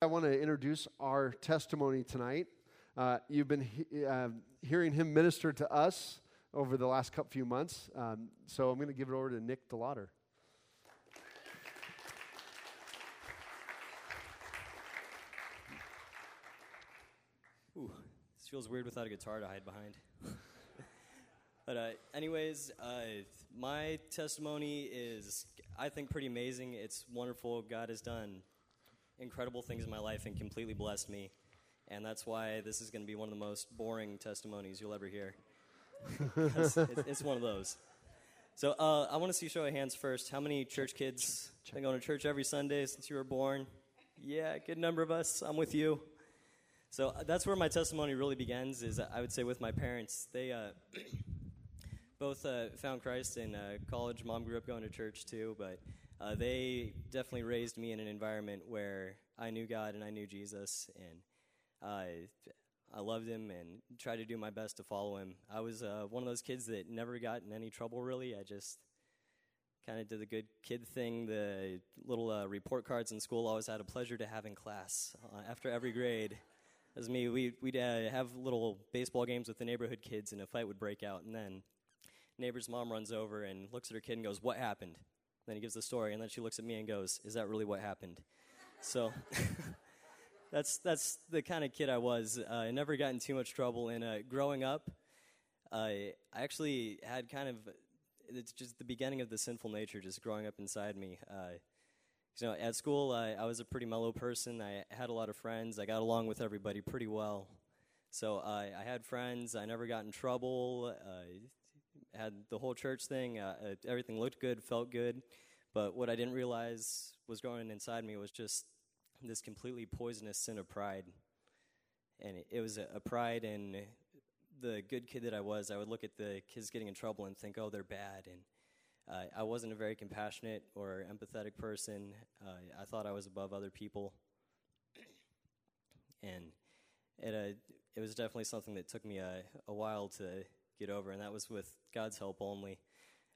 I want to introduce our testimony tonight. Uh, you've been he- uh, hearing him minister to us over the last couple few months. Um, so I'm going to give it over to Nick Delawder. Ooh, this feels weird without a guitar to hide behind. but, uh, anyways, uh, my testimony is, I think, pretty amazing. It's wonderful. God has done incredible things in my life and completely blessed me. And that's why this is going to be one of the most boring testimonies you'll ever hear. it's, it's one of those. So uh, I want to see show of hands first. How many church kids been going to church every Sunday since you were born? Yeah, good number of us. I'm with you. So uh, that's where my testimony really begins. Is uh, I would say with my parents, they uh, both uh, found Christ in uh, college. Mom grew up going to church too, but uh, they definitely raised me in an environment where I knew God and I knew Jesus, and I I loved Him and tried to do my best to follow Him. I was one of those kids that never got in any trouble. Really, I just kind of did the good kid thing. The little report cards in school always had a pleasure to have in class after every grade as me, we, we'd uh, have little baseball games with the neighborhood kids, and a fight would break out. And then neighbor's mom runs over and looks at her kid and goes, "What happened?" Then he gives the story, and then she looks at me and goes, "Is that really what happened?" So that's that's the kind of kid I was. Uh, I never got in too much trouble. And uh, growing up, I actually had kind of it's just the beginning of the sinful nature just growing up inside me. Uh, you know, at school, I, I was a pretty mellow person. I had a lot of friends. I got along with everybody pretty well. So I had friends. I never got in trouble. Had the whole church thing. Uh, uh, everything looked good, felt good. But what I didn't realize was growing inside me was just this completely poisonous sin of pride. And it, it was a, a pride in the good kid that I was. I would look at the kids getting in trouble and think, oh, they're bad. And uh, I wasn't a very compassionate or empathetic person. Uh, I thought I was above other people, and it uh, it was definitely something that took me a, a while to get over, and that was with God's help only.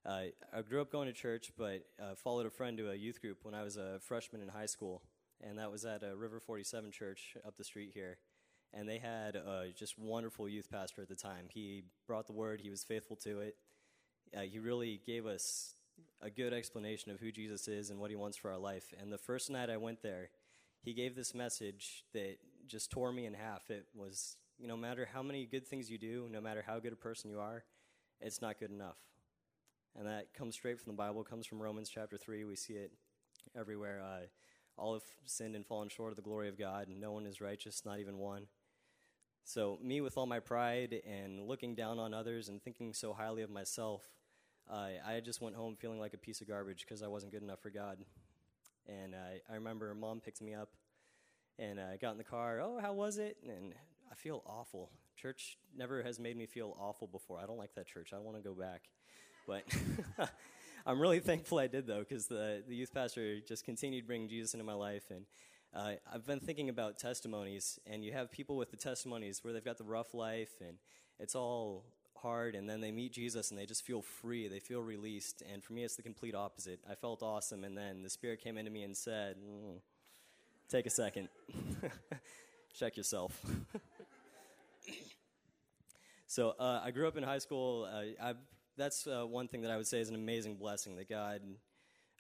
Uh, I grew up going to church, but uh, followed a friend to a youth group when I was a freshman in high school, and that was at a River 47 church up the street here. And they had a just wonderful youth pastor at the time. He brought the word, he was faithful to it uh, he really gave us a good explanation of who Jesus is and what he wants for our life. And the first night I went there, he gave this message that just tore me in half. It was, you know, no matter how many good things you do, no matter how good a person you are, it's not good enough. And that comes straight from the Bible, comes from Romans chapter 3. We see it everywhere. Uh, all have sinned and fallen short of the glory of God, and no one is righteous, not even one. So, me with all my pride and looking down on others and thinking so highly of myself, uh, I just went home feeling like a piece of garbage because I wasn't good enough for God. And uh, I remember mom picked me up and I got in the car. Oh, how was it? And I feel awful. Church never has made me feel awful before. I don't like that church. I want to go back. But I'm really thankful I did, though, because the, the youth pastor just continued bringing Jesus into my life. And uh, I've been thinking about testimonies, and you have people with the testimonies where they've got the rough life, and it's all hard and then they meet Jesus and they just feel free, they feel released. And for me, it's the complete opposite. I felt awesome, and then the Spirit came into me and said, mm, Take a second, check yourself. so uh, I grew up in high school. Uh, that's uh, one thing that I would say is an amazing blessing that God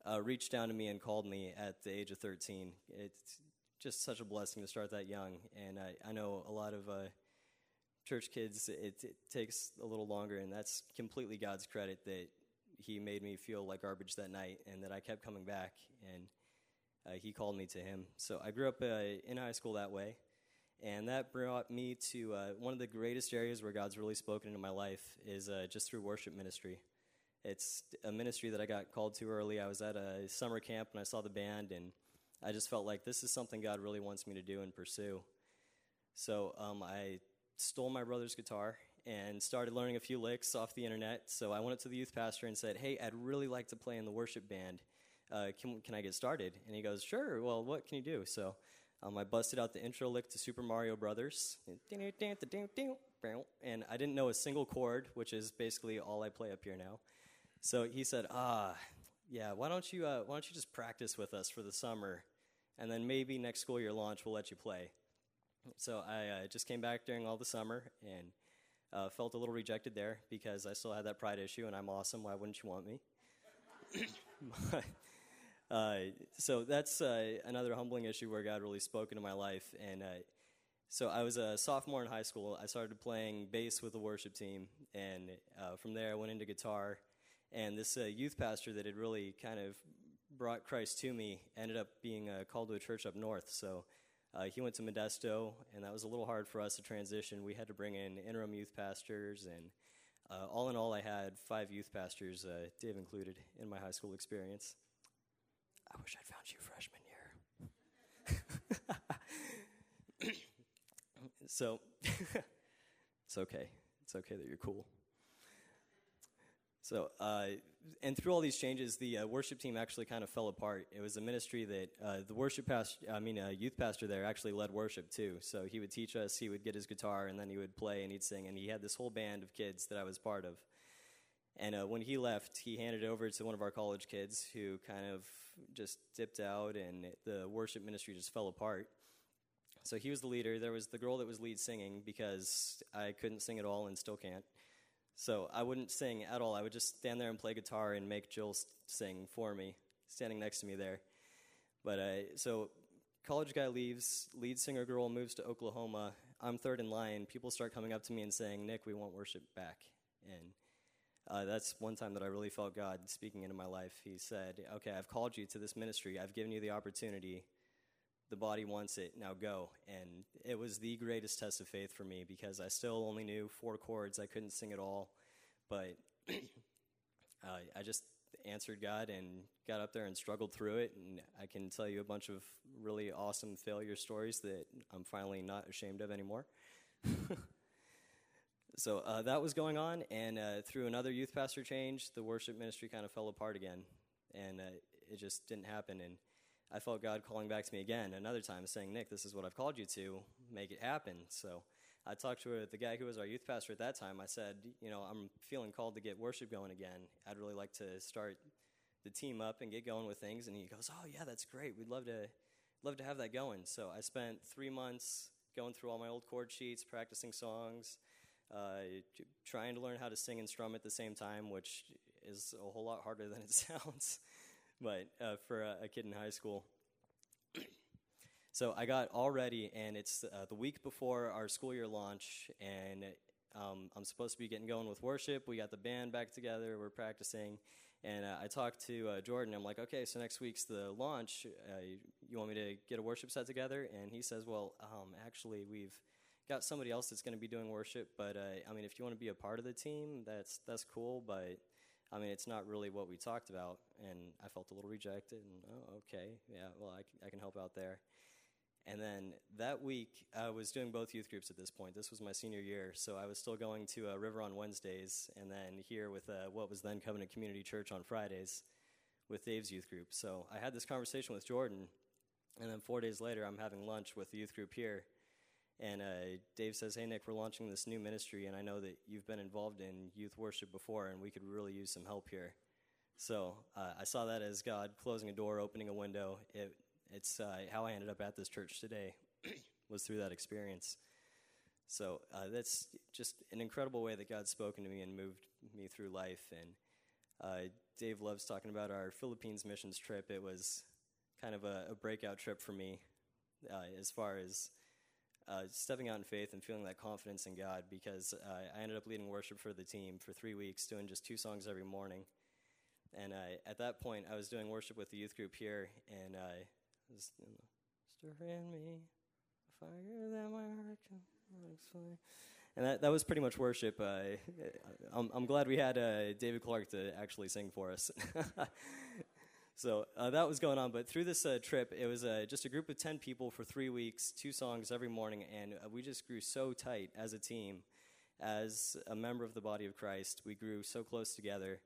uh, reached down to me and called me at the age of 13. It's just such a blessing to start that young. And I, I know a lot of uh, church kids, it, it, takes a little longer, and that's completely God's credit that He made me feel like garbage that night, and that I kept coming back, and uh, He called me to Him. So I grew up uh, in high school that way, and that brought me to uh, one of the greatest areas where God's really spoken into my life is uh, just through worship ministry. It's a ministry that I got called to early. I was at a summer camp and I saw the band, and I just felt like this is something God really wants me to do and pursue. So um, I stole my brother's guitar and started learning a few licks off the internet. So I went up to the youth pastor and said, Hey, I'd really like to play in the worship band. Uh, can, can I get started? And he goes, Sure. Well, what can you do? So um, I busted out the intro lick to Super Mario Brothers. And I didn't know a single chord, which is basically all I play up here now. So he said, Ah, yeah, why don't you, uh, why don't you just practice with us for the summer? and then maybe next school year launch we'll let you play. So I uh, just came back during all the summer and uh, felt a little rejected there because I still had that pride issue, and I'm awesome. Why wouldn't you want me? uh, so that's uh, another humbling issue where God really spoke into my life. And uh, so I was a sophomore in high school. I started playing bass with the worship team, and uh, from there I went into guitar. And this uh, youth pastor that had really kind of brought Christ to me ended up being uh, called to a church up north. So he went to Modesto, and that was a little hard for us to transition. We had to bring in interim youth pastors, and all in all, I had five youth pastors, Dave included, in my high school experience. I wish I'd found you freshman year. so, it's okay. It's okay that you're cool. So, uh, and through all these changes, the uh, worship team actually kind of fell apart. It was a ministry that uh, the worship pastor, I mean, a youth pastor there actually led worship too. So he would teach us, he would get his guitar, and then he would play and he'd sing. And he had this whole band of kids that I was part of. And uh, when he left, he handed it over to one of our college kids who kind of just dipped out, and the worship ministry just fell apart. So he was the leader. There was the girl that was lead singing because I couldn't sing at all and still can't. So I wouldn't sing at all. I would just stand there and play guitar and make Jill sing for me, standing next to me there. But uh, so college guy leaves, lead singer girl moves to Oklahoma. I'm third in line. People start coming up to me and saying, "Nick, we want worship back." And uh, that's one time that I really felt God speaking into my life. He said, "Okay, I've called you to this ministry. I've given you the opportunity the body wants it, now go. And it was the greatest test of faith for me because I still only knew four chords. I couldn't sing at all. But uh, I just answered God and got up there and struggled through it. And I can tell you a bunch of really awesome failure stories that I'm finally not ashamed of anymore. so uh, that was going on. And uh, through another youth pastor change, the worship ministry kind of fell apart again. And uh, it just didn't happen. And I felt God calling back to me again another time, saying, Nick, this is what I've called you to. Make it happen. So I talked to the guy who was our youth pastor at that time. I said, You know, I'm feeling called to get worship going again. I'd really like to start the team up and get going with things. And he goes, Oh, yeah, that's great. We'd love to, love to have that going. So I spent three months going through all my old chord sheets, practicing songs, uh, trying to learn how to sing and strum at the same time, which is a whole lot harder than it sounds but uh, for a, a, kid in high school. so I got all ready, and it's uh, the week before our school year launch, and um, I'm supposed to be getting going with worship. We got the band back together, we're practicing. And uh, I talked to uh, Jordan. I'm like, okay, so next week's the launch. Uh, you want me to get a worship set together? And he says, well, um, actually, we've got somebody else that's going to be doing worship. But uh, I mean, if you want to be a part of the team, that's that's cool. But I mean, it's not really what we talked about, and I felt a little rejected. And oh, okay, yeah, well, I, I can help out there. And then that week, I was doing both youth groups at this point. This was my senior year, so I was still going to uh, River on Wednesdays, and then here with uh, what was then Covenant Community Church on Fridays with Dave's youth group. So I had this conversation with Jordan, and then four days later, I'm having lunch with the youth group here and uh, Dave says, Hey, Nick, we're launching this new ministry, and I know that you've been involved in youth worship before, and we could really use some help here. So uh, I saw that as God closing a door, opening a window. It, it's uh, how I ended up at this church today, was through that experience. So uh, that's just an incredible way that God's spoken to me and moved me through life. And uh, Dave loves talking about our Philippines missions trip. It was kind of a, a breakout trip for me uh, as far as uh, stepping out in faith and feeling that confidence in God because uh, I ended up leading worship for the team for three weeks, doing just two songs every morning. And uh, at that point, I was doing worship with the youth group here, and I uh, was, you know, stir in me a fire that my heart can explain. And that, that was pretty much worship. Uh, I'm, I'm glad we had uh, David Clark to actually sing for us. So uh, that was going on. But through this uh, trip, it was uh, just a group of 10 people for three weeks, two songs every morning, and uh, we just grew so tight as a team. As a member of the body of Christ, we grew so close together.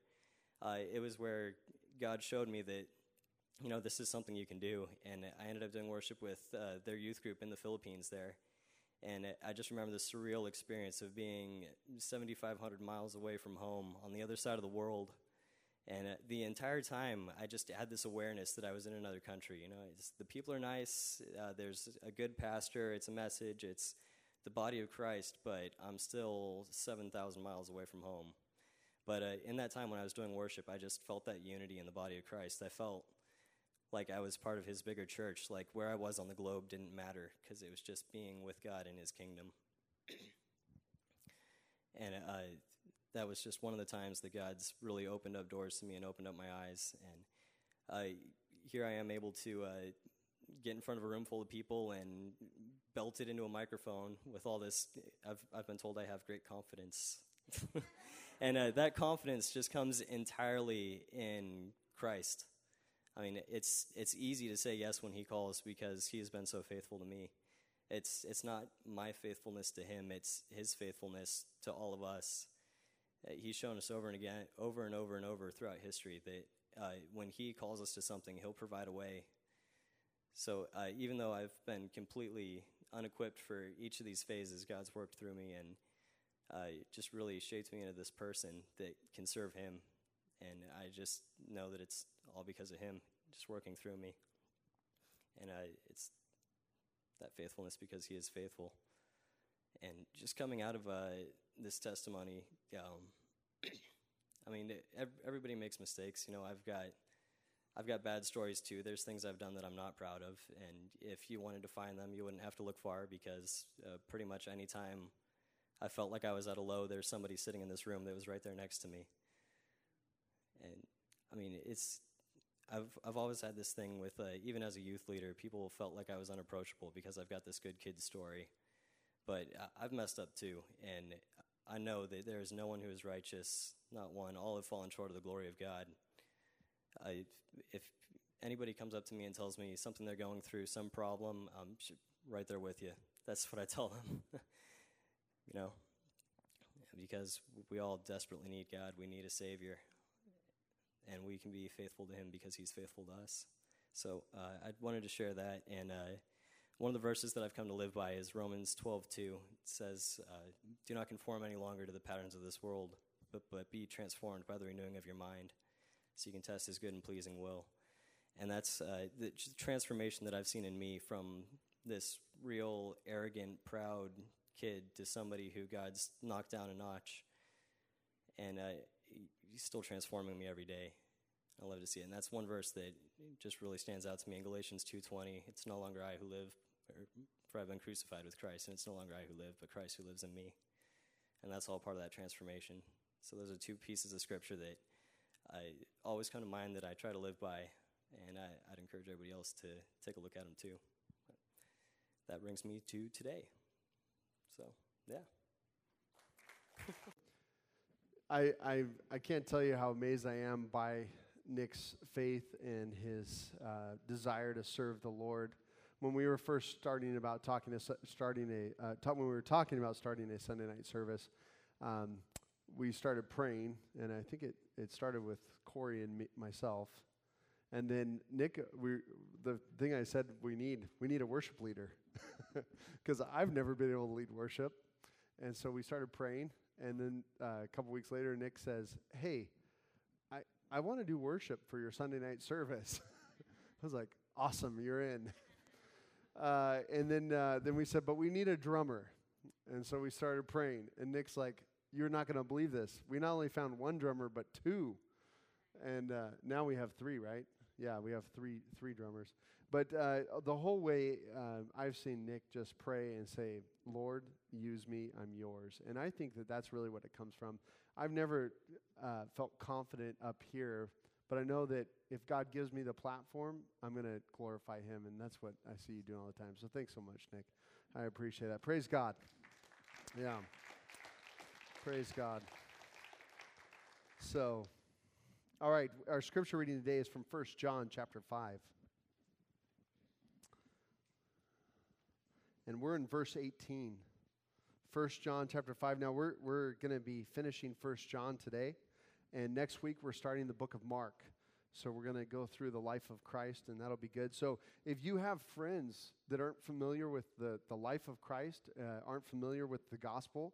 Uh, it was where God showed me that, you know, this is something you can do. And I ended up doing worship with uh, their youth group in the Philippines there. And I just remember the surreal experience of being 7,500 miles away from home on the other side of the world And uh, the entire time, I just had this awareness that I was in another country. You know, the people are nice. Uh, there's a good pastor. It's a message. It's the body of Christ, but I'm still 7,000 miles away from home. But uh, in that time when I was doing worship, I just felt that unity in the body of Christ. I felt like I was part of his bigger church. Like where I was on the globe didn't matter because it was just being with God in his kingdom. and uh, that was just one of the times that God's really opened up doors to me and opened up my eyes. And uh, here I am able to uh, get in front of a room full of people and belt it into a microphone with all this. I've, I've been told I have great confidence. and uh, that confidence just comes entirely in Christ. I mean, it's it's easy to say yes when He calls because He has been so faithful to me. It's it's not my faithfulness to Him; it's His faithfulness to all of us. Uh, he's shown us over and again, over and over and over throughout history that uh, when He calls us to something, He'll provide a way. So uh, even though I've been completely unequipped for each of these phases, God's worked through me and uh, just really shaped me into this person that can serve Him. And I just know that it's all because of Him, just working through me. And uh, it's that faithfulness because He is faithful. And just coming out of uh, this testimony, um, I mean, everybody makes mistakes. You know, I've got. I've got bad stories too. There's things I've done that I'm not proud of, and if you wanted to find them, you wouldn't have to look far because uh, pretty much any time I felt like I was at a low, there's somebody sitting in this room that was right there next to me. And I mean, it's I've I've always had this thing with uh, even as a youth leader, people felt like I was unapproachable because I've got this good kid story, but I've messed up too, and I know that there is no one who is righteous, not one. All have fallen short of the glory of God. I, if anybody comes up to me and tells me something they're going through, some problem, I'm right there with you. That's what I tell them. you know, because we all desperately need God. We need a Savior. And we can be faithful to Him because He's faithful to us. So uh, I wanted to share that. And uh, one of the verses that I've come to live by is Romans 12:2. It says, uh, Do not conform any longer to the patterns of this world, but, but be transformed by the renewing of your mind so you can test His good and pleasing will. And that's uh, the transformation that I've seen in me from this real arrogant, proud kid to somebody who God's knocked down a notch. And uh, he's still transforming me every day. I love to see it. And that's one verse that just really stands out to me in Galatians 2.20. It's no longer I who live, for I've been crucified with Christ. And it's no longer I who live, but Christ who lives in me. And that's all part of that transformation. So those are two pieces of scripture that I always come to mind that I try to live by. And I, would encourage everybody else to take a look at them too. That brings me to today. So, yeah. I, I, I can't tell you how amazed I am by Nick's faith and his uh, desire to serve the Lord. When we were first starting about talking starting a uh, talk, when we were talking about starting a Sunday night service, um, we started praying, and I think it, it started with Corey and me, myself, and then Nick. We the thing I said we need we need a worship leader because I've never been able to lead worship. And so we started praying. And then uh, a couple weeks later, Nick says, Hey, I, I want to do worship for your Sunday night service. I was like, Awesome, you're in. Uh, and then, uh, then we said, But we need a drummer. And so we started praying. And Nick's like, You're not going to believe this. We not only found one drummer, but two. And uh, now we have three, right? Yeah, we have three three drummers. But uh, the whole way, uh, I've seen Nick just pray and say, Lord, use me, I'm yours. And I think that that's really what it comes from. I've never uh, felt confident up here, but I know that if God gives me the platform, I'm going to glorify Him. And that's what I see you doing all the time. So thanks so much, Nick. I appreciate that. Praise God. Yeah. Praise God. So, all right, our scripture reading today is from 1 John chapter 5. and we're in verse 18. 1 John chapter 5. Now we're, we're going to be finishing 1 John today, and next week we're starting the book of Mark. So we're going to go through the life of Christ, and that'll be good. So if you have friends that aren't familiar with the, the life of Christ, uh, aren't familiar with the gospel,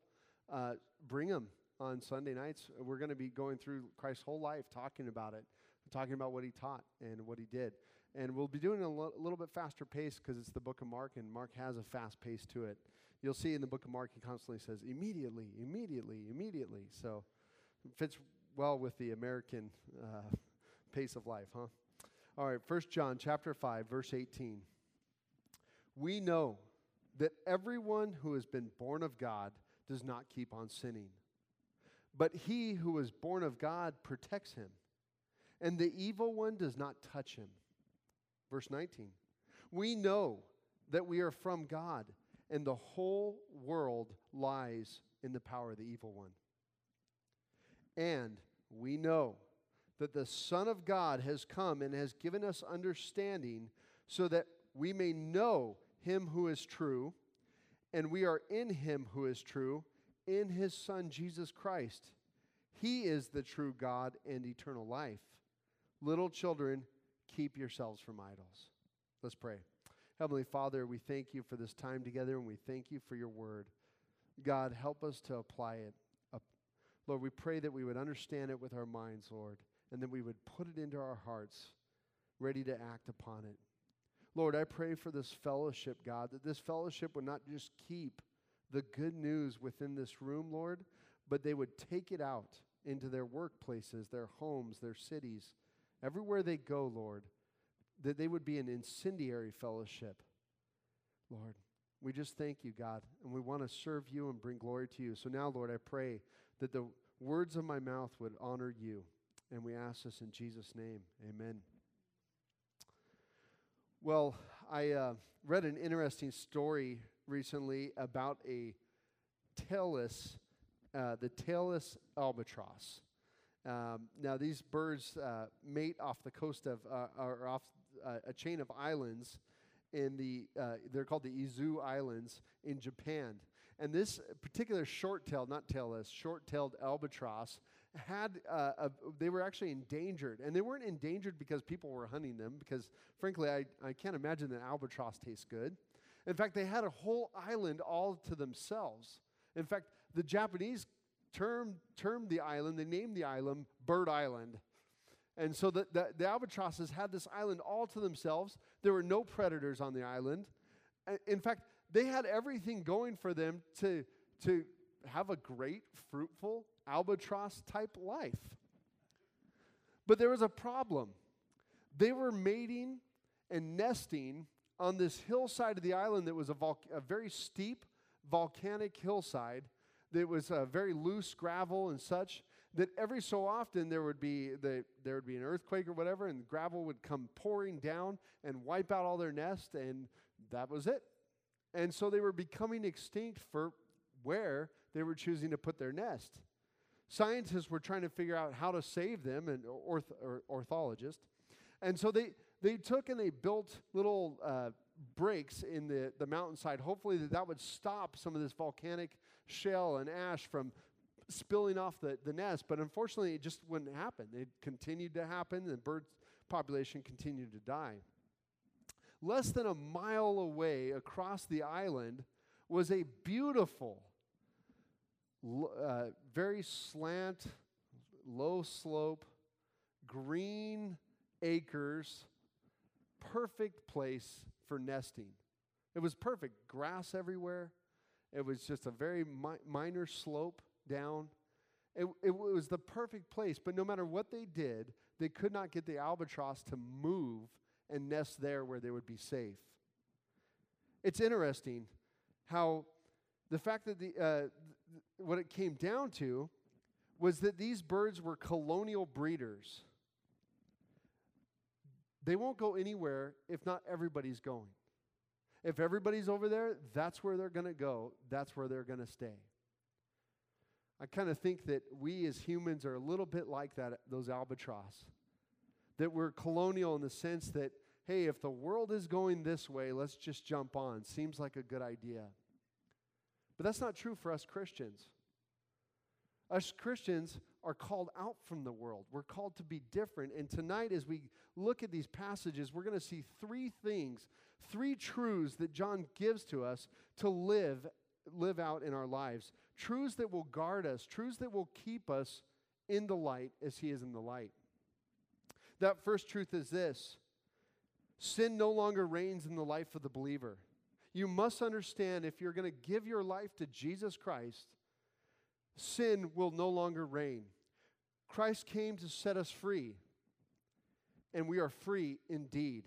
uh, bring them on Sunday nights. We're going to be going through Christ's whole life, talking about it, talking about what he taught and what he did. And we'll be doing a lo- little bit faster pace because it's the book of Mark, and Mark has a fast pace to it. You'll see in the book of Mark, he constantly says, immediately, immediately, immediately. So it fits well with the American uh, pace of life, huh? All right, First John chapter 5, verse 18. We know that everyone who has been born of God does not keep on sinning. But he who is born of God protects him, and the evil one does not touch him. Verse 19. We know that we are from God, and the whole world lies in the power of the evil one. And we know that the Son of God has come and has given us understanding so that we may know him who is true, and we are in him who is true, in his Son Jesus Christ. He is the true God and eternal life. Little children, keep yourselves from idols. Let's pray. Heavenly Father, we thank you for this time together and we thank you for your word. God, help us to apply it. Lord, we pray that we would understand it with our minds, Lord, and that we would put it into our hearts, ready to act upon it. Lord, I pray for this fellowship, God, that this fellowship would not just keep the good news within this room, Lord, but they would take it out into their workplaces, their homes, their cities, everywhere they go, Lord, that they would be an incendiary fellowship. Lord, we just thank you, God, and we want to serve you and bring glory to you. So now, Lord, I pray that the words of my mouth would honor you. And we ask this in Jesus' name. Amen. Well, I uh, read an interesting story recently about a tailless, uh, the tailless albatross. Um, now, these birds uh, mate off the coast of, uh, or off uh, a chain of islands in the, uh, they're called the Izu Islands in Japan. And this particular short-tailed, not tailless, short-tailed albatross had, uh, a, they were actually endangered. And they weren't endangered because people were hunting them, because frankly, I, I can't imagine that albatross tastes good. In fact, they had a whole island all to themselves. In fact, the Japanese termed, termed the island, they named the island Bird Island. And so the, the, the, albatrosses had this island all to themselves. There were no predators on the island. In fact, they had everything going for them to, to have a great, fruitful, albatross type life. But there was a problem. They were mating and nesting on this hillside of the island that was a, vol- a very steep volcanic hillside that was uh, very loose gravel and such that every so often there would be the, there would be an earthquake or whatever and gravel would come pouring down and wipe out all their nest and that was it. And so they were becoming extinct for where they were choosing to put their nest. Scientists were trying to figure out how to save them and orth- or ornithologists and so they, they took and they built little uh, breaks in the, the mountainside. Hopefully that, that would stop some of this volcanic shell and ash from spilling off the, the nest, but unfortunately, it just wouldn't happen. It continued to happen, and bird population continued to die. Less than a mile away across the island was a beautiful, uh, very slant, low slope, green acres, perfect place for nesting. It was perfect. Grass everywhere. It was just a very mi- minor slope down. It, it was the perfect place, but no matter what they did, they could not get the albatross to move and nest there where they would be safe. It's interesting how the fact that the, uh, what it came down to was that these birds were colonial breeders. They won't go anywhere if not everybody's going. If everybody's over there, that's where they're going to go, that's where they're going to stay. I kind of think that we as humans are a little bit like that, those albatross. That we're colonial in the sense that, hey, if the world is going this way, let's just jump on. Seems like a good idea. But that's not true for us Christians. Us Christians are called out from the world. We're called to be different. And tonight, as we look at these passages, we're going to see three things, three truths that John gives to us to live live out in our lives. Truths that will guard us, truths that will keep us in the light as He is in the light. That first truth is this sin no longer reigns in the life of the believer. You must understand if you're going to give your life to Jesus Christ, sin will no longer reign. Christ came to set us free, and we are free indeed.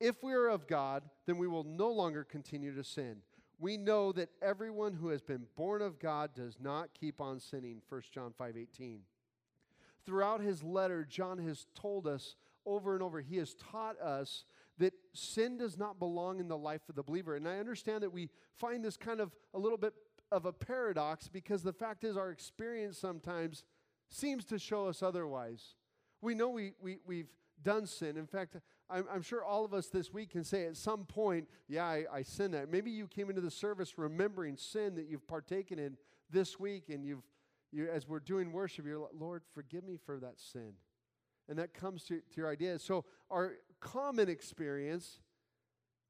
If we are of God, then we will no longer continue to sin. We know that everyone who has been born of God does not keep on sinning. 1 John 5:18. Throughout his letter, John has told us over and over, he has taught us that sin does not belong in the life of the believer. And I understand that we find this kind of a little bit of a paradox because the fact is, our experience sometimes seems to show us otherwise. We know we, we, we've done sin. In fact, I'm, I'm, sure all of us this week can say at some point, yeah, I, I sinned that. Maybe you came into the service remembering sin that you've partaken in this week, and you've, you, as we're doing worship, you're like, Lord, forgive me for that sin. And that comes to, to your idea. So, our common experience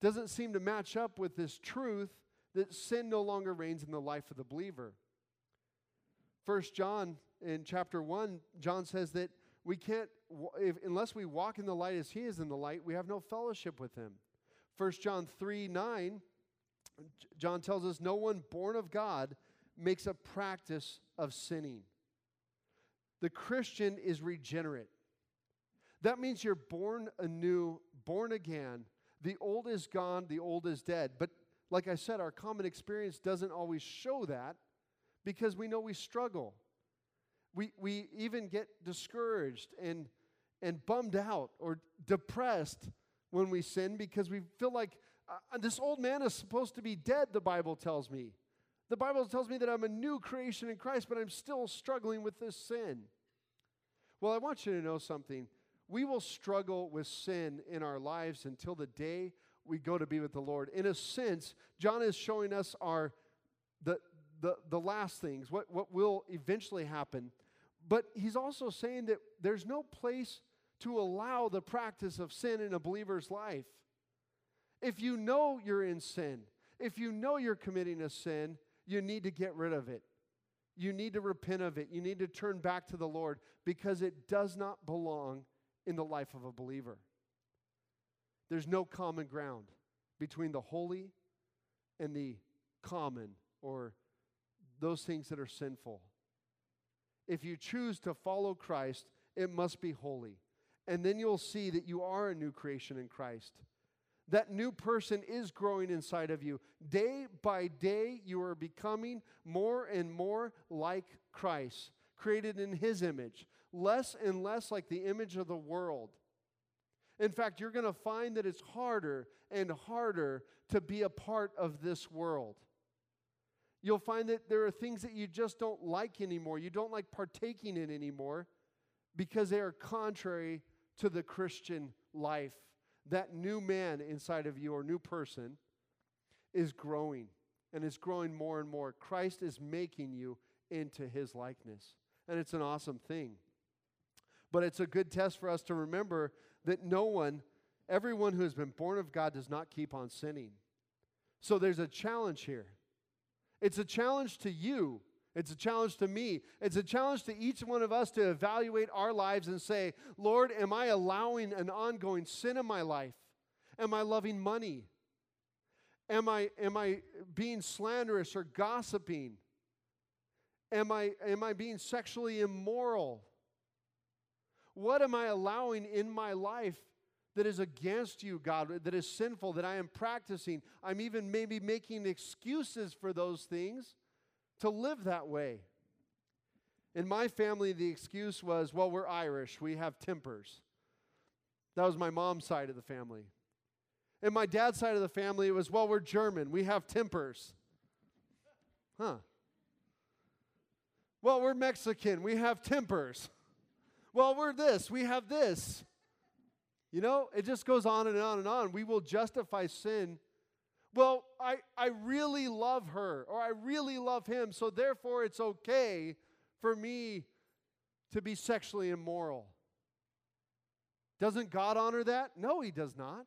doesn't seem to match up with this truth that sin no longer reigns in the life of the believer. First John in chapter 1, John says that we can't, if, unless we walk in the light as he is in the light, we have no fellowship with him. First John 3 9, John tells us, No one born of God makes a practice of sinning. The Christian is regenerate. That means you're born anew, born again. The old is gone, the old is dead. But like I said, our common experience doesn't always show that because we know we struggle. We, we even get discouraged and, and bummed out or depressed when we sin because we feel like uh, this old man is supposed to be dead, the Bible tells me. The Bible tells me that I'm a new creation in Christ, but I'm still struggling with this sin. Well, I want you to know something. We will struggle with sin in our lives until the day we go to be with the Lord. In a sense, John is showing us our the the, the last things, what, what will eventually happen. But he's also saying that there's no place to allow the practice of sin in a believer's life. If you know you're in sin, if you know you're committing a sin, you need to get rid of it. You need to repent of it. You need to turn back to the Lord because it does not belong in the life of a believer. There's no common ground between the holy and the common or those things that are sinful. If you choose to follow Christ, it must be holy. And then you'll see that you are a new creation in Christ. That new person is growing inside of you. Day by day, you are becoming more and more like Christ, created in His image, less and less like the image of the world. In fact, you're going to find that it's harder and harder to be a part of this world. You'll find that there are things that you just don't like anymore. You don't like partaking in anymore because they are contrary to the Christian life. That new man inside of you or new person is growing and is growing more and more. Christ is making you into his likeness. And it's an awesome thing. But it's a good test for us to remember that no one, everyone who has been born of God, does not keep on sinning. So there's a challenge here. It's a challenge to you. It's a challenge to me. It's a challenge to each one of us to evaluate our lives and say, Lord, am I allowing an ongoing sin in my life? Am I loving money? Am I, am I being slanderous or gossiping? Am I, am I being sexually immoral? What am I allowing in my life that is against you, God, that is sinful, that I am practicing? I'm even maybe making excuses for those things to live that way. In my family, the excuse was, well, we're Irish, we have tempers. That was my mom's side of the family. In my dad's side of the family, it was, well, we're German, we have tempers. Huh. Well, we're Mexican, we have tempers. Well, we're this, we have this. You know, it just goes on and on and on. We will justify sin. Well, I, I really love her or I really love him, so therefore it's okay for me to be sexually immoral. Doesn't God honor that? No, He does not.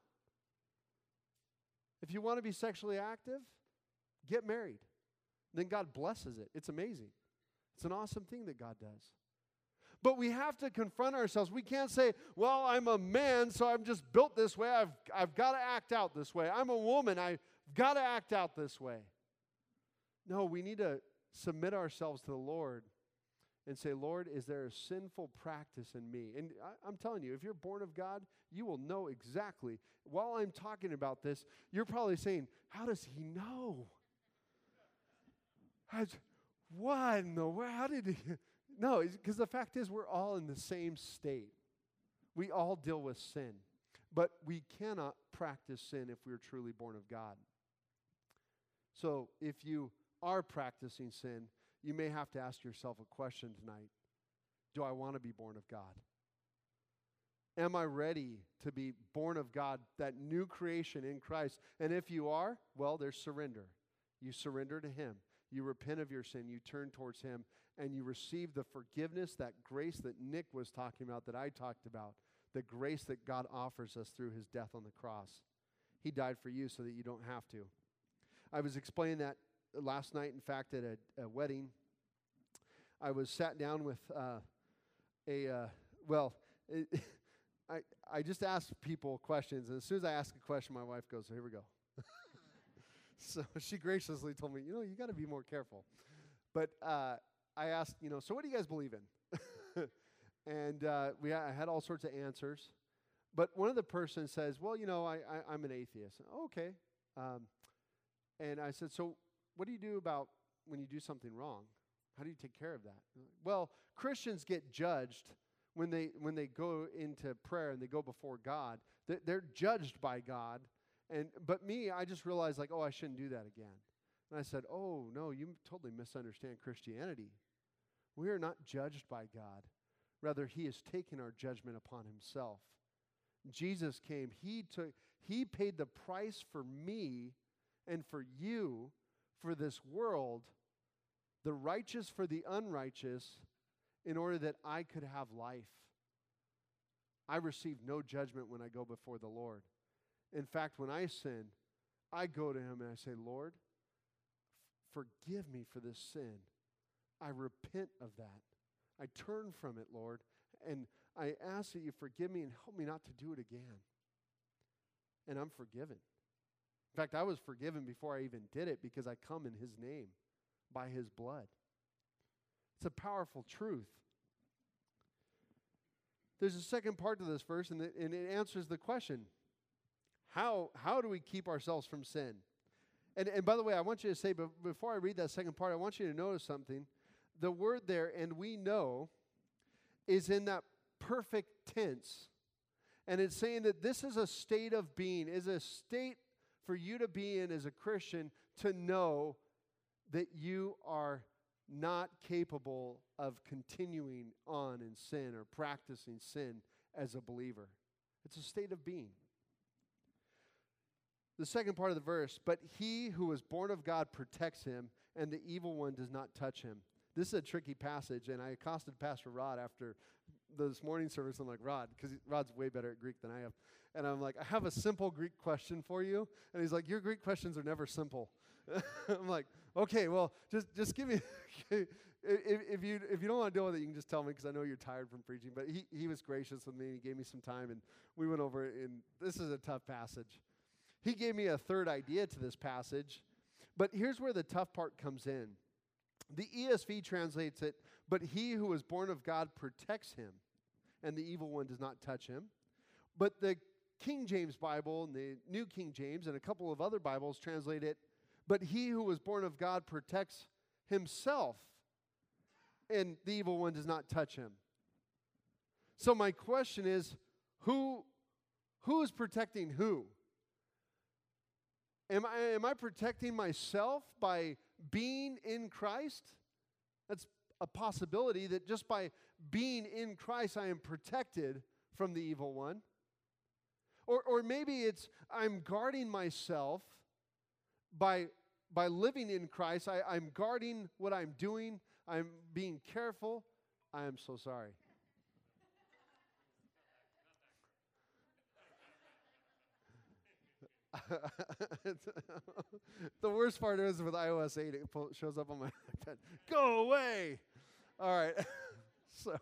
If you want to be sexually active, Get married. Then God blesses it. It's amazing. It's an awesome thing that God does. But we have to confront ourselves. We can't say, well, I'm a man, so I'm just built this way. I've, I've got to act out this way. I'm a woman. I've got to act out this way. No, we need to submit ourselves to the Lord and say, Lord, is there a sinful practice in me? And I, am telling you, if you're born of God, you will know exactly. While I'm talking about this, you're probably saying, How does he know? How's, what in the world? How did he? No, because the fact is, we're all in the same state. We all deal with sin, but we cannot practice sin if we're truly born of God. So if you are practicing sin, you may have to ask yourself a question tonight Do I want to be born of God? Am I ready to be born of God, that new creation in Christ? And if you are, well, there's surrender. You surrender to Him. You repent of your sin. You turn towards Him and you receive the forgiveness, that grace that Nick was talking about, that I talked about, the grace that God offers us through His death on the cross. He died for you so that you don't have to. I was explaining that last night, in fact, at a, a wedding, I was sat down with uh, a, uh, well, it, I, I just ask people questions, and as soon as I ask a question, my wife goes, Here we go. so she graciously told me, You know, you got to be more careful. But uh, I asked, you know, so what do you guys believe in? and uh, we I had all sorts of answers. But one of the persons says, well, you know, I, I, am an atheist. Okay. Um, and I said, so what do you do about when you do something wrong? How do you take care of that? Well, Christians get judged when they when they go into prayer and they go before God. They're judged by God. And but me, I just realized like, oh, I shouldn't do that again. And I said, oh no, you totally misunderstand Christianity. We are not judged by God. Rather, He has taken our judgment upon Himself. Jesus came. He took. He paid the price for me and for you for this world, the righteous for the unrighteous, in order that I could have life. I receive no judgment when I go before the Lord. In fact, when I sin, I go to Him and I say, Lord, forgive me for this sin. I repent of that. I turn from it, Lord, and I ask that you forgive me and help me not to do it again. And I'm forgiven. In fact, I was forgiven before I even did it because I come in His name by His blood. It's a powerful truth. There's a second part to this verse, and it, answers the question how, how do we keep ourselves from sin? And, and by the way, I want you to say, before I read that second part, I want you to notice something. The word there, and we know, is in that perfect tense. And it's saying that this is a state of being, is a state for you to be in as a Christian to know that you are not capable of continuing on in sin or practicing sin as a believer. It's a state of being. The second part of the verse, but he who was born of God protects him, and the evil one does not touch him. This is a tricky passage, and I accosted Pastor Rod after this morning service. I'm like, Rod, because Rod's way better at Greek than I am. And I'm like, I have a simple Greek question for you. And he's like, Your Greek questions are never simple. I'm like, okay, well, just just give me. if, if, you if you don't want to deal with it, you can just tell me because I know you're tired from preaching. But he he was gracious with me. and He gave me some time, and we went over it. And this is a tough passage. He gave me a third idea to this passage, but here's where the tough part comes in. The ESV translates it, but he who is born of God protects him, and the evil one does not touch him. But the King James Bible and the New King James and a couple of other Bibles translate it, but he who was born of God protects himself, and the evil one does not touch him. So my question is, who who is protecting who? Am I, am I protecting myself by being in Christ? That's a possibility that just by being in Christ, I am protected from the evil one. Or, or maybe it's I'm guarding myself by, by living in Christ. I, I'm guarding what I'm doing, I'm being careful. I am so sorry. the worst part is with iOS 8, it shows up on my iPad. Go away! All right. so.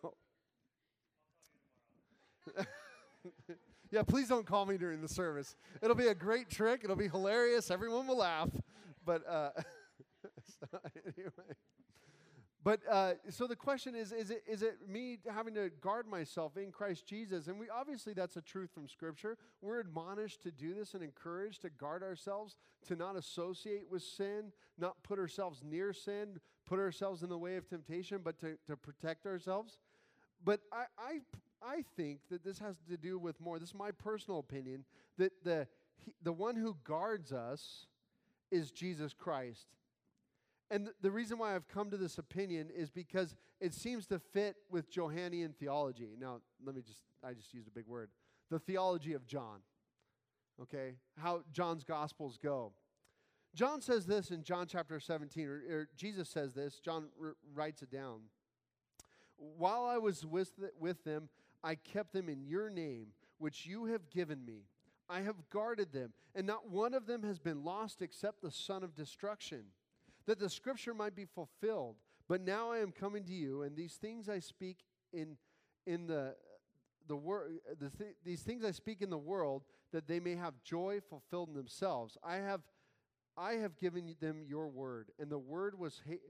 yeah, please don't call me during the service. It'll be a great trick. It'll be hilarious. Everyone will laugh. But uh, so anyway. But uh, so the question is: Is it is it me having to guard myself in Christ Jesus? And we obviously that's a truth from Scripture. We're admonished to do this and encouraged to guard ourselves, to not associate with sin, not put ourselves near sin, put ourselves in the way of temptation, but to, to protect ourselves. But I, I I think that this has to do with more. This is my personal opinion that the the one who guards us is Jesus Christ. And the reason why I've come to this opinion is because it seems to fit with Johannine theology. Now, let me just, I just used a big word. The theology of John, okay? How John's Gospels go. John says this in John chapter 17, or, or Jesus says this, John r- writes it down. While I was with, th- with them, I kept them in your name, which you have given me. I have guarded them, and not one of them has been lost except the son of destruction that the scripture might be fulfilled. But now I am coming to you, and these things I speak in, in the, the wor- the th- these things I speak in the world, that they may have joy fulfilled in themselves. I have, I have given them your word, and the word was ha-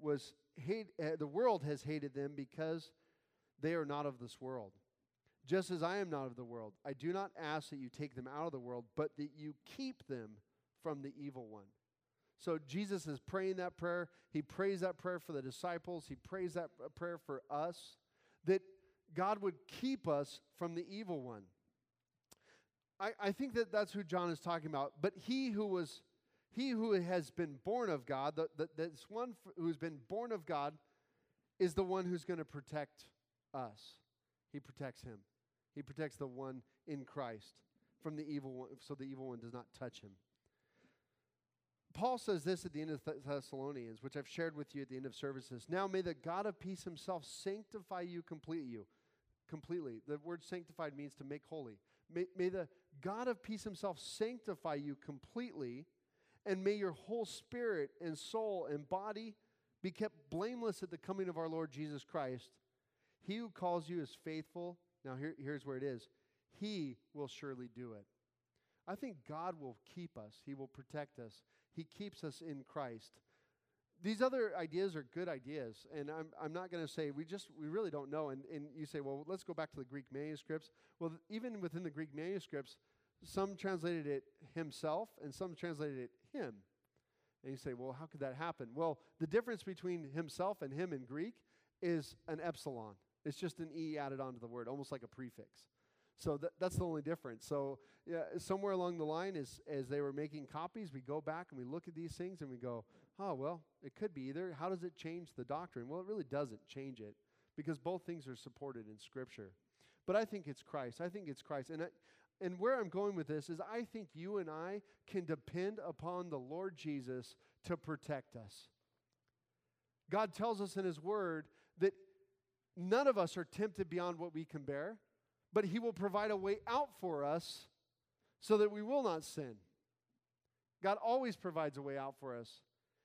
was hate. Uh, the world has hated them because they are not of this world. Just as I am not of the world, I do not ask that you take them out of the world, but that you keep them from the evil one. So Jesus is praying that prayer. He prays that prayer for the disciples. He prays that prayer for us that God would keep us from the evil one. I, I think that that's who John is talking about. But he who was, he who has been born of God, the, the, this one who's been born of God, is the one who's going to protect us. He protects him. He protects the one in Christ from the evil one, so the evil one does not touch him. Paul says this at the end of Thessalonians, which I've shared with you at the end of services. Now may the God of peace himself sanctify you completely. You completely. The word sanctified means to make holy. May, may the God of peace himself sanctify you completely, and may your whole spirit and soul and body be kept blameless at the coming of our Lord Jesus Christ. He who calls you is faithful. Now here, here's where it is. He will surely do it. I think God will keep us. He will protect us. He keeps us in Christ. These other ideas are good ideas, and I'm, I'm not going to say we just, we really don't know. And, and you say, well, let's go back to the Greek manuscripts. Well, even within the Greek manuscripts, some translated it himself and some translated it him. And you say, well, how could that happen? Well, the difference between himself and him in Greek is an epsilon. It's just an E added onto the word, almost like a prefix. So th- that's the only difference. So yeah, somewhere along the line, as, as they were making copies, we go back and we look at these things and we go, oh, well, it could be either. How does it change the doctrine? Well, it really doesn't change it because both things are supported in Scripture. But I think it's Christ. I think it's Christ. And, I, and where I'm going with this is I think you and I can depend upon the Lord Jesus to protect us. God tells us in His Word that none of us are tempted beyond what we can bear but He will provide a way out for us so that we will not sin. God always provides a way out for us.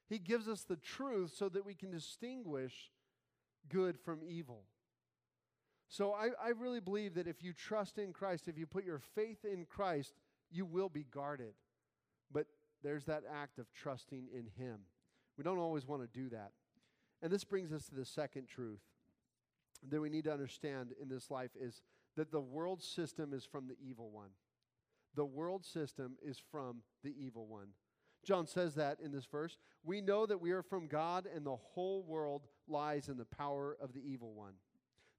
He gives us the truth so that we can distinguish good from evil. So I, I really believe that if you trust in Christ, if you put your faith in Christ, you will be guarded. But there's that act of trusting in Him. We don't always want to do that. And this brings us to the second truth that we need to understand in this life is that the world system is from the evil one. The world system is from the evil one. John says that in this verse. We know that we are from God, and the whole world lies in the power of the evil one.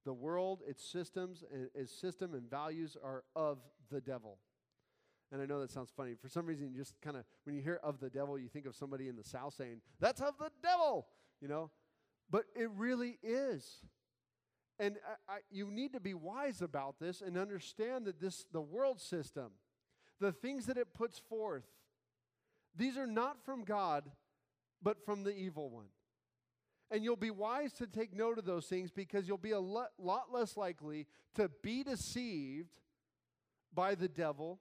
The world, its systems, and its system and values are of the devil. And I know that sounds funny. For some reason, you just kind of, when you hear of the devil, you think of somebody in the South saying, That's of the devil, you know? But it really is. And I, I, you need to be wise about this and understand that this, the world system, the things that it puts forth, these are not from God, but from the evil one. And you'll be wise to take note of those things because you'll be a lot, lot less likely to be deceived by the devil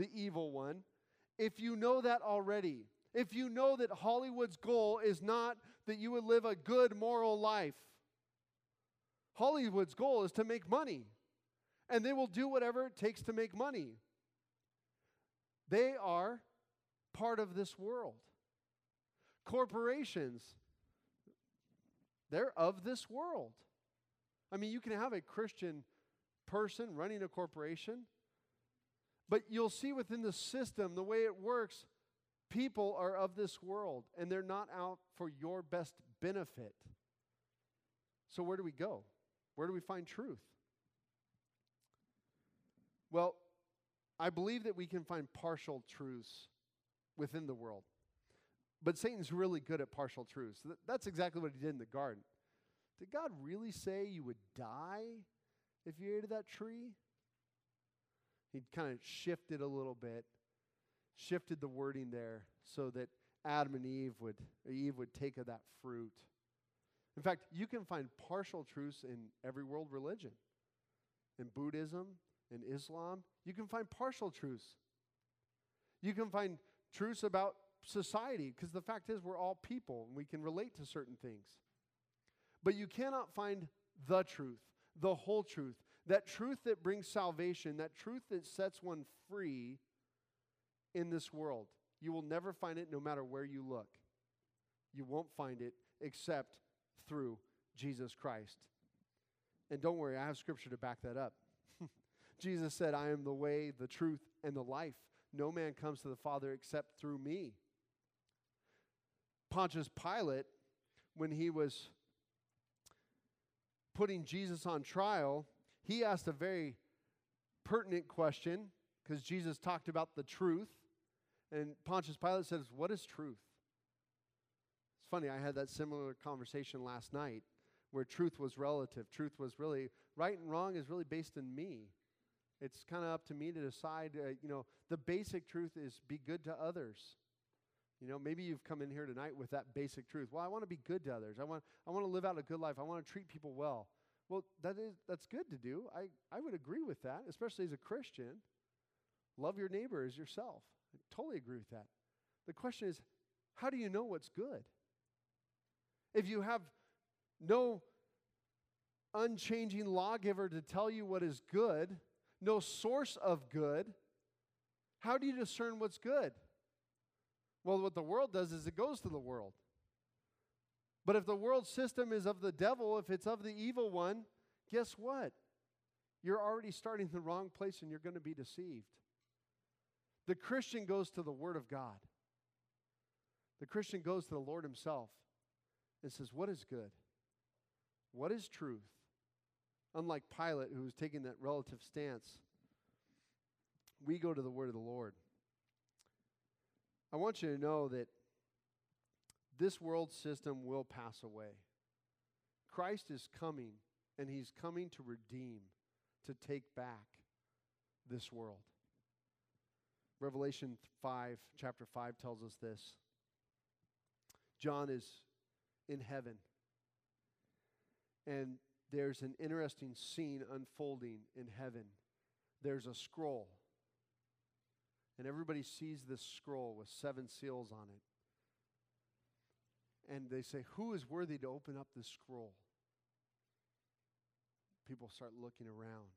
the evil one, if you know that already, if you know that Hollywood's goal is not that you would live a good moral life, Hollywood's goal is to make money, and they will do whatever it takes to make money. They are part of this world. Corporations, they're of this world. I mean, you can have a Christian person running a corporation, but you'll see within the system, the way it works, people are of this world and they're not out for your best benefit. So, where do we go? Where do we find truth? Well, I believe that we can find partial truths within the world. But Satan's really good at partial truths. That's exactly what he did in the garden. Did God really say you would die if you ate of that tree? He kind of shifted a little bit, shifted the wording there so that Adam and Eve would Eve would take of that fruit. In fact, you can find partial truths in every world religion. In Buddhism, in Islam, you can find partial truths. You can find truths about society because the fact is we're all people and we can relate to certain things. But you cannot find the truth, the whole truth, that truth that brings salvation, that truth that sets one free in this world. You will never find it no matter where you look. You won't find it except through Jesus Christ. And don't worry, I have scripture to back that up. Jesus said, I am the way, the truth, and the life. No man comes to the Father except through me. Pontius Pilate, when he was putting Jesus on trial, he asked a very pertinent question because Jesus talked about the truth. And Pontius Pilate says, What is truth? Funny, I had that similar conversation last night where truth was relative. Truth was really, right and wrong is really based in me. It's kind of up to me to decide, uh, you know, the basic truth is be good to others. You know, maybe you've come in here tonight with that basic truth. Well, I want to be good to others. I want, I want to live out a good life. I want to treat people well. Well, that is, that's good to do. I, I would agree with that, especially as a Christian. Love your neighbor as yourself. I totally agree with that. The question is, how do you know what's good? If you have no unchanging lawgiver to tell you what is good, no source of good, how do you discern what's good? Well, what the world does is it goes to the world. But if the world system is of the devil, if it's of the evil one, guess what? You're already starting in the wrong place and you're going to be deceived. The Christian goes to the Word of God. The Christian goes to the Lord Himself and says, What is good? What is truth? Unlike Pilate, who was taking that relative stance, we go to the Word of the Lord. I want you to know that this world system will pass away. Christ is coming, and he's coming to redeem, to take back this world. Revelation 5, chapter 5, tells us this. John is in heaven, and there's an interesting scene unfolding in heaven. There's a scroll and everybody sees this scroll with seven seals on it. And they say, Who is worthy to open up this scroll? People start looking around.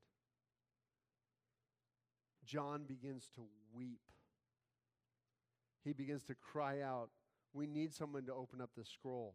John begins to weep. He begins to cry out, We need someone to open up this scroll.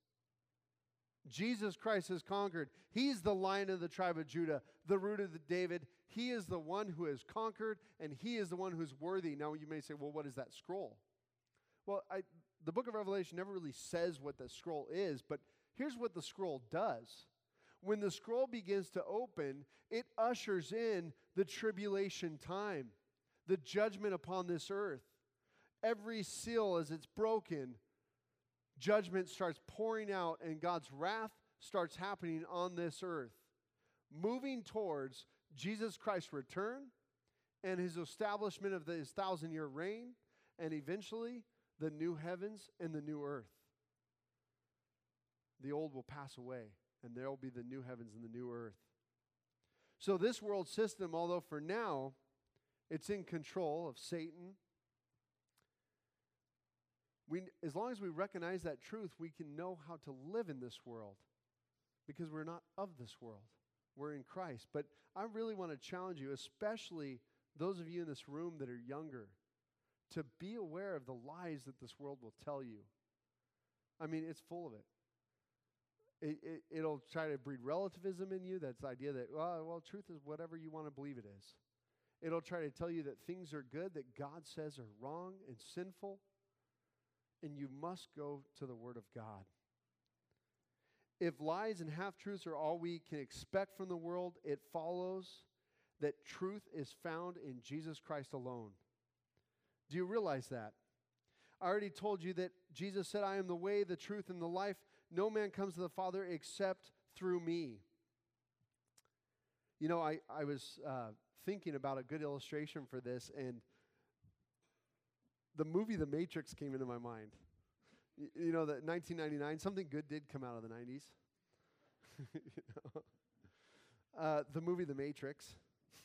Jesus Christ has conquered. He's the lion of the tribe of Judah, the root of the David. He is the one who has conquered, and he is the one who's worthy. Now, you may say, well, what is that scroll? Well, I, the book of Revelation never really says what the scroll is, but here's what the scroll does. When the scroll begins to open, it ushers in the tribulation time, the judgment upon this earth. every seal as it's broken, judgment starts pouring out and God's wrath starts happening on this earth, moving towards Jesus Christ's return and his establishment of his thousand year reign, and eventually the new heavens and the new earth. The old will pass away, and there will be the new heavens and the new earth. So, this world system, although for now it's in control of Satan, we, as long as we recognize that truth, we can know how to live in this world because we're not of this world. We're in Christ. But I really want to challenge you, especially those of you in this room that are younger, to be aware of the lies that this world will tell you. I mean, it's full of it. It, it, will try to breed relativism in you. That's the idea that, well, well, truth is whatever you want to believe it is. It'll try to tell you that things are good that God says are wrong and sinful, and you must go to the Word of God. If lies and half truths are all we can expect from the world, it follows that truth is found in Jesus Christ alone. Do you realize that? I already told you that Jesus said, I am the way, the truth, and the life. No man comes to the Father except through me. You know, I, I was uh, thinking about a good illustration for this, and the movie The Matrix came into my mind. Y- you know, that 1999, something good did come out of the 90s. you know? uh, the movie The Matrix.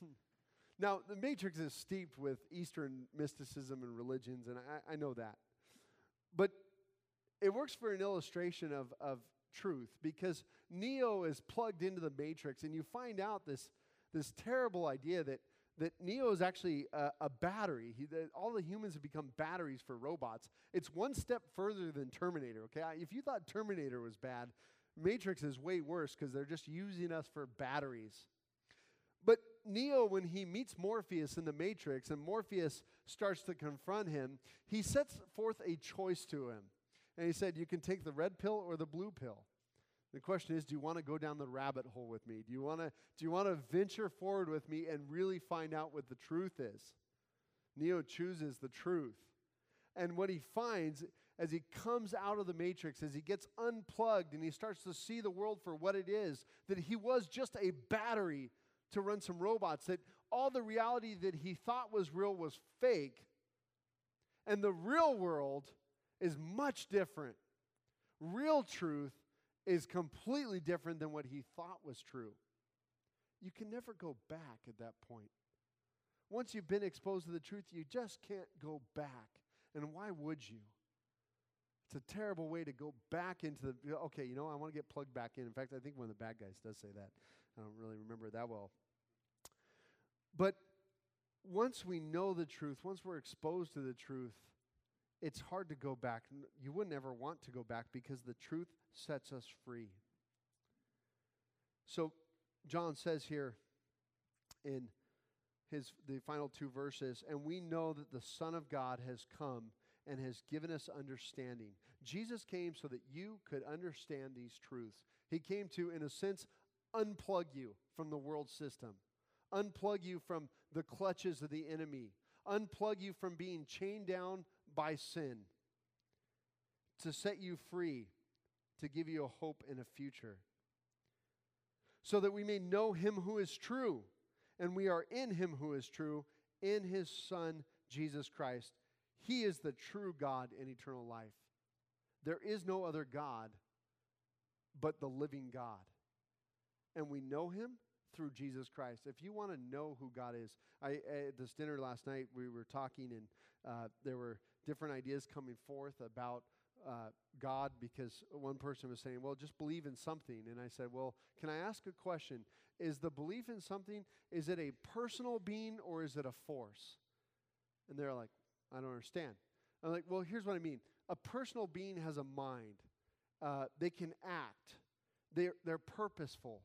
now, The Matrix is steeped with Eastern mysticism and religions, and I, I know that. But it works for an illustration of, of truth because Neo is plugged into the matrix, and you find out this, this terrible idea that, that Neo is actually a, a battery. He, that all the humans have become batteries for robots. It's one step further than Terminator, okay? If you thought Terminator was bad, Matrix is way worse because they're just using us for batteries. But Neo, when he meets Morpheus in the Matrix and Morpheus starts to confront him, he sets forth a choice to him. And he said, You can take the red pill or the blue pill. The question is, do you want to go down the rabbit hole with me? Do you want to do you want to venture forward with me and really find out what the truth is? Neo chooses the truth. And what he finds as he comes out of the matrix, as he gets unplugged and he starts to see the world for what it is, that he was just a battery to run some robots, that all the reality that he thought was real was fake, and the real world is much different. Real truth is completely different than what he thought was true. You can never go back at that point. Once you've been exposed to the truth, you just can't go back. And why would you? It's a terrible way to go back into the, okay, you know, I want to get plugged back in. In fact, I think one of the bad guys does say that. I don't really remember that well. But once we know the truth, once we're exposed to the truth, it's hard to go back. You wouldn't ever want to go back because the truth sets us free. So, John says here in his the final two verses, and we know that the Son of God has come and has given us understanding. Jesus came so that you could understand these truths. He came to, in a sense, unplug you from the world system, unplug you from the clutches of the enemy, unplug you from being chained down by sin, to set you free, to give you a hope and a future, so that we may know him who is true, and we are in him who is true, in his Son, Jesus Christ. He is the true God in eternal life. There is no other God but the living God. And we know him through Jesus Christ. If you want to know who God is, I, at this dinner last night, we were talking, and uh, there were different ideas coming forth about uh, God because one person was saying, well, just believe in something. And I said, well, can I ask a question? Is the belief in something, is it a personal being or is it a force? And they're like, I don't understand. I'm like, well, here's what I mean. A personal being has a mind. Uh, they can act. They're, they're purposeful.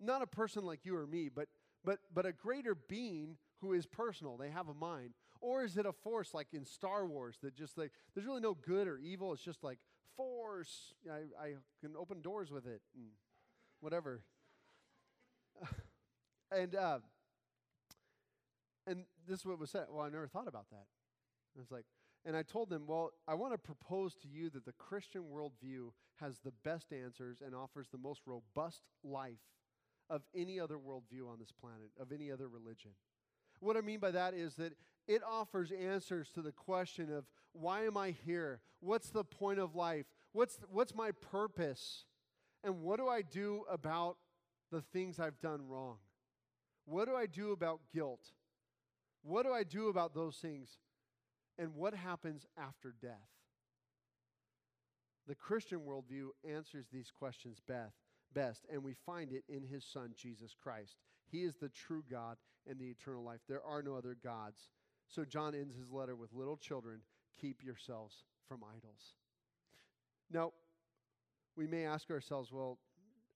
Not a person like you or me, but, but, but a greater being who is personal. They have a mind. Or is it a force like in Star Wars that just like, there's really no good or evil. It's just like force. I, I can open doors with it and whatever. and, uh, and this is what was said. Well, I never thought about that. And it's like, And I told them, well, I want to propose to you that the Christian worldview has the best answers and offers the most robust life of any other worldview on this planet, of any other religion. What I mean by that is that it offers answers to the question of why am I here? What's the point of life? What's, what's my purpose? And what do I do about the things I've done wrong? What do I do about guilt? What do I do about those things? And what happens after death? The Christian worldview answers these questions best, and we find it in his Son, Jesus Christ. He is the true God and the eternal life. There are no other gods. So John ends his letter with little children, keep yourselves from idols. Now, we may ask ourselves, well,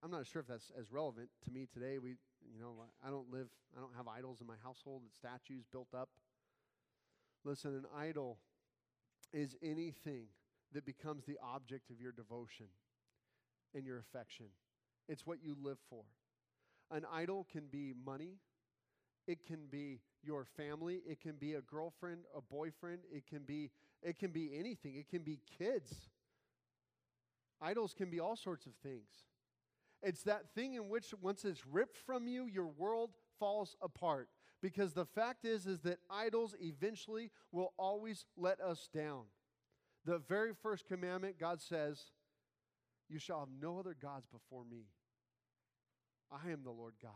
I'm not sure if that's as relevant to me today. We, you know, I don't live, I don't have idols in my household, statues built up. Listen, an idol is anything that becomes the object of your devotion and your affection. It's what you live for. An idol can be money, it can be your family, it can be a girlfriend, a boyfriend, it can be it can be anything. It can be kids. Idols can be all sorts of things. It's that thing in which once it's ripped from you, your world falls apart. Because the fact is is that idols eventually will always let us down. The very first commandment God says, you shall have no other gods before me. I am the Lord God.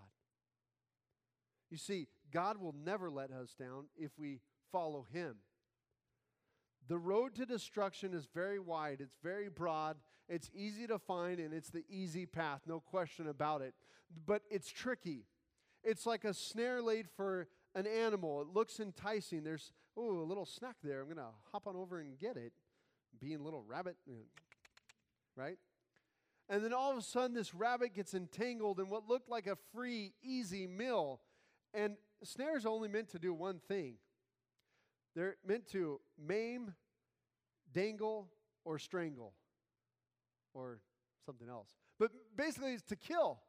You see, God will never let us down if we follow Him. The road to destruction is very wide, it's very broad, it's easy to find, and it's the easy path, no question about it. But it's tricky. It's like a snare laid for an animal. It looks enticing. There's, oh, a little snack there. I'm going to hop on over and get it. Being a little rabbit, right? And then all of a sudden, this rabbit gets entangled in what looked like a free, easy meal. And snares are only meant to do one thing they're meant to maim, dangle, or strangle, or something else. But basically, it's to kill.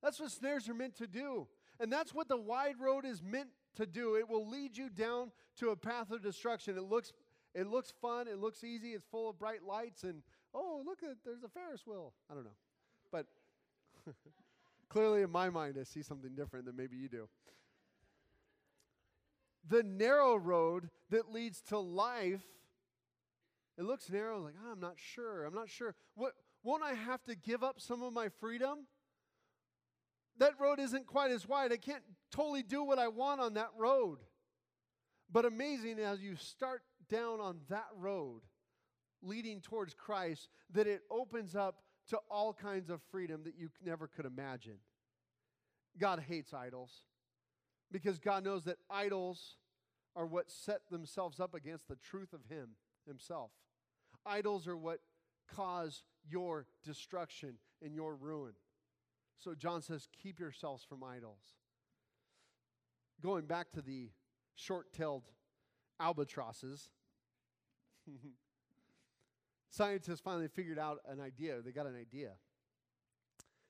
That's what snares are meant to do. And that's what the wide road is meant to do. It will lead you down to a path of destruction. It looks, it looks fun, it looks easy, it's full of bright lights, and oh, look at there's a Ferris wheel. I don't know. But clearly, in my mind, I see something different than maybe you do the narrow road that leads to life, it looks narrow, like, oh, I'm not sure. I'm not sure. What, won't I have to give up some of my freedom? That road isn't quite as wide. I can't totally do what I want on that road. But amazing as you start down on that road leading towards Christ, that it opens up to all kinds of freedom that you never could imagine. God hates idols because God knows that idols are what set themselves up against the truth of Him Himself. Idols are what cause your destruction and your ruin. So John says, keep yourselves from idols. Going back to the short tailed albatrosses, scientists finally figured out an idea. They got an idea.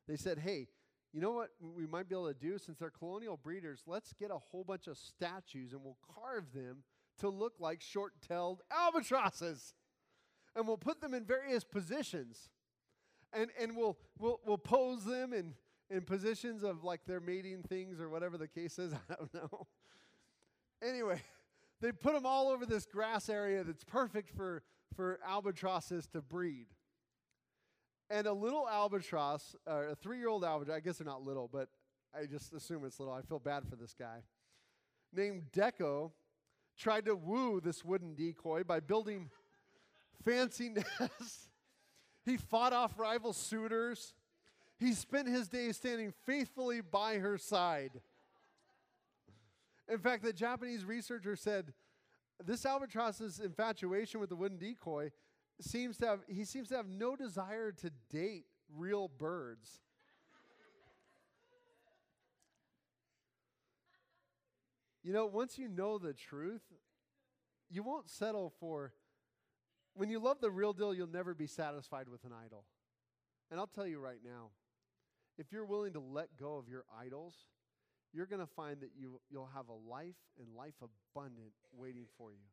They said, hey, you know what we might be able to do since they're colonial breeders? Let's get a whole bunch of statues and we'll carve them to look like short tailed albatrosses. And we'll put them in various positions. And, and we'll, we'll, we'll pose them in, in positions of like their mating things or whatever the case is. I don't know. Anyway, they put them all over this grass area that's perfect for, for albatrosses to breed. And a little albatross, or a three year old albatross, I guess they're not little, but I just assume it's little. I feel bad for this guy. Named Deco tried to woo this wooden decoy by building fancy nests. he fought off rival suitors. He spent his days standing faithfully by her side. In fact, the Japanese researcher said this albatross's infatuation with the wooden decoy seems to have he seems to have no desire to date real birds. you know, once you know the truth, you won't settle for when you love the real deal, you'll never be satisfied with an idol. And I'll tell you right now, if you're willing to let go of your idols, you're going to find that you, you'll have a life and life abundant waiting for you.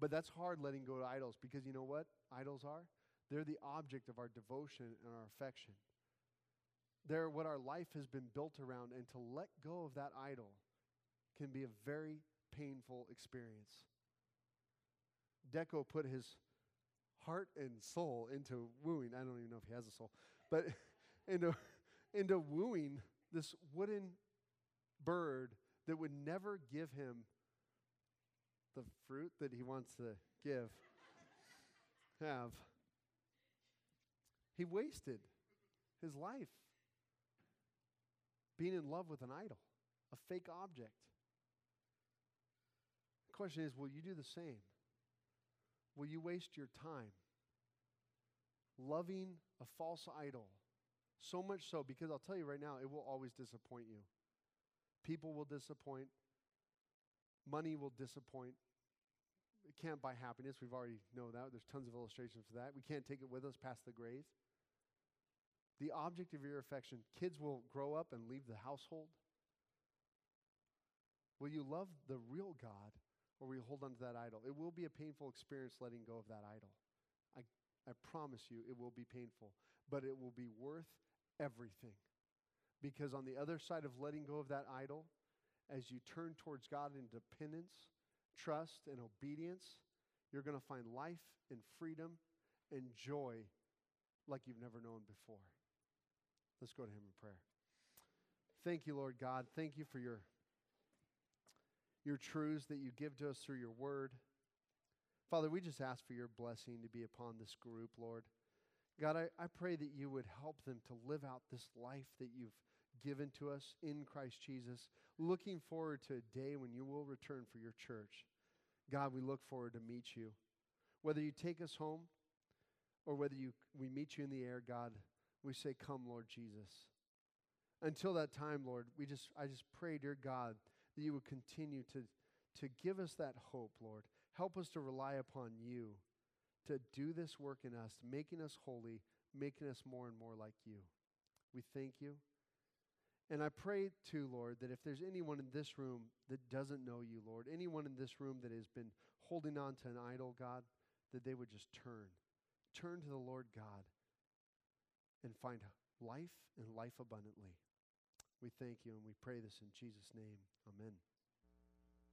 But that's hard letting go of idols because you know what idols are? They're the object of our devotion and our affection. They're what our life has been built around, and to let go of that idol can be a very painful experience. Deco put his heart and soul into wooing. I don't even know if he has a soul, but into, into wooing this wooden bird that would never give him the fruit that he wants to give, have. He wasted his life being in love with an idol, a fake object. The question is will you do the same? Will you waste your time loving a false idol? So much so, because I'll tell you right now, it will always disappoint you. People will disappoint, money will disappoint. It can't buy happiness. We've already know that. There's tons of illustrations for that. We can't take it with us past the grave. The object of your affection, kids will grow up and leave the household. Will you love the real God or will you hold on to that idol? It will be a painful experience letting go of that idol. I, I promise you, it will be painful, but it will be worth everything. Because on the other side of letting go of that idol, as you turn towards God in dependence, trust, and obedience, you're going to find life and freedom and joy like you've never known before. Let's go to Him in prayer. Thank you, Lord God. Thank you for your your truths that you give to us through your word. Father, we just ask for your blessing to be upon this group, Lord. God, I, I pray that you would help them to live out this life that you've given to us in Christ Jesus, looking forward to a day when you will return for your church. God, we look forward to meet you. Whether you take us home or whether you, we meet you in the air, God, we say, Come, Lord Jesus. Until that time, Lord, we just I just pray, dear God, that you would continue to, to give us that hope, Lord. Help us to rely upon you to do this work in us, making us holy, making us more and more like you. We thank you. And I pray too, Lord, that if there's anyone in this room that doesn't know you, Lord, anyone in this room that has been holding on to an idol, God, that they would just turn. Turn to the Lord God and find life and life abundantly. We thank you and we pray this in Jesus' name. Amen.